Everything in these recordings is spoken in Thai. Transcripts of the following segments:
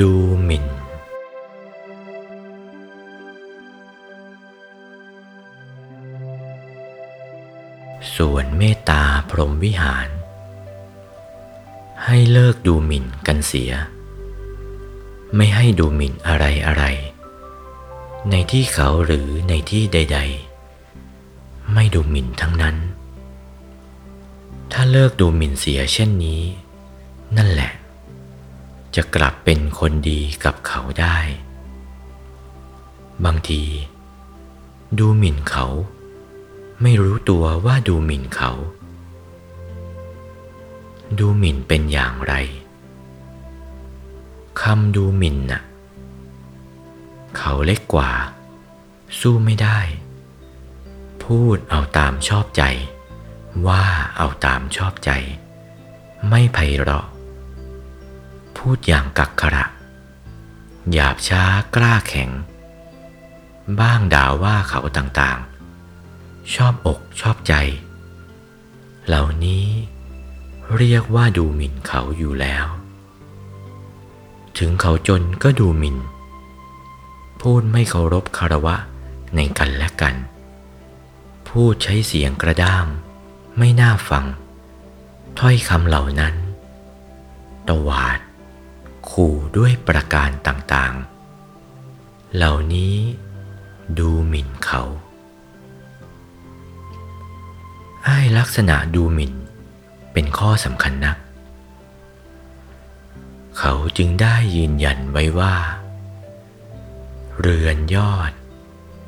ดูหมิ่น ส่วนเมตตาพรหมวิหาร ให้เลิกดูหมิ่นกันเสีย ไม่ให้ดูหมิ่นอะไรอะไร ในที่เขาหรือในที่ใด ๆ ไม่ดูหมิ่นทั้งนั้น ถ้าเลิกดูหมิ่นเสียเช่นนี้ นั่นแหละ จะกลับเป็นคนดีกับเขาได้ บางที ดูหมิ่นเขา ไม่รู้ตัวว่าดูหมิ่นเขา ดูหมิ่นเป็นอย่างไรคำดูหมิ่นน่ะ เขาเล็กกว่า สู้ไม่ได้ พูดเอาตามชอบใจ ว่าเอาตามชอบใจ ไม่ไพเราะ พูดอย่างกักขระ หยาบช้ากล้าแข็ง บ้างด่าว่าเขาต่างๆ ชอบอกชอบใจ เหล่านี้เรียกว่าดูหมิ่นเขาอยู่แล้ว ถึงเขาจนก็ดูหมิ่น พูดไม่เคารพคารวะในกันและกัน พูดใช้เสียงกระด้างไม่น่าฟัง ถ้อยคำเหล่านั้น ตวาด ขู่ด้วยประการต่างๆ เหล่านี้ดูหมิ่นเขาให้ลักษณะดูหมิ่นเป็นข้อสำคัญนัก เขาจึงได้ยืนยันไว้ว่า เรือนยอด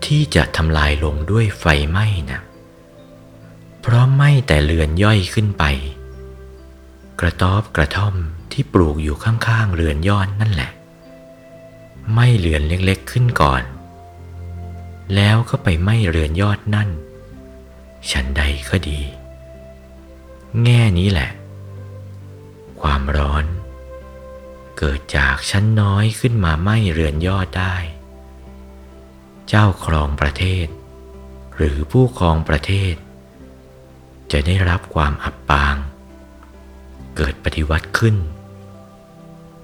ที่จะทำลายลงด้วยไฟไหม้นะเพราะไหม้แต่เรือนย่อยขึ้นไป กระต๊อบกระท่อมที่ปลูกอยู่ข้างๆเรือนยอดนั่นแหละ ไม้เรือนเล็กๆขึ้นก่อน แล้วก็ไปไม้เรือนยอดนั่น ฉันใดก็ดี แง่นี้แหละ ความร้อน เกิดจากชั้นน้อยขึ้นมาไม้เรือนยอดได้ เจ้าครองประเทศ หรือผู้ครองประเทศ จะได้รับความอับปาง เกิดปฏิวัติขึ้น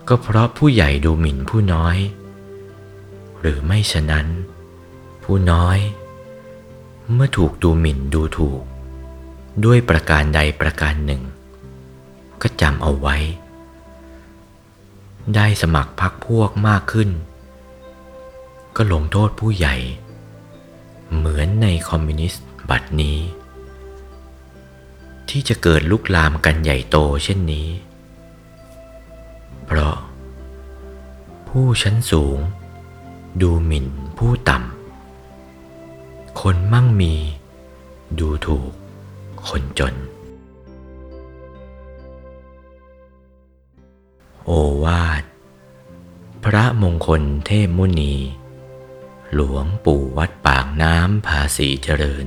ก็เพราะผู้ใหญ่ดูหมิ่นผู้น้อย หรือไม่ฉะนั้น ผู้น้อย เมื่อถูกดูหมิ่นดูถูก ด้วยประการใดประการหนึ่ง ก็จำเอาไว้ ได้สมัครพักพวกมากขึ้น ก็ลงโทษผู้ใหญ่ เหมือนในคอมมิวนิสต์บัดนี้ ที่จะเกิดลุกลามกันใหญ่โตเช่นนี้ เพราะ ผู้ชั้นสูง ดูหมิ่นผู้ต่ำ คนมั่งมี ดูถูก คนจน โอวาท พระมงคลเทพมุนี หลวงปู่วัดปากน้ำภาษีเจริญ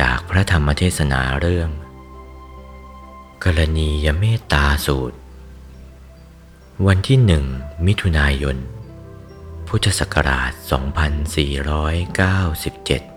จากพระธรรมเทศนาเรื่อง กรณียเมตตาสูตร วันที่หนึ่งมิถุนายน พุทธศักราช 2497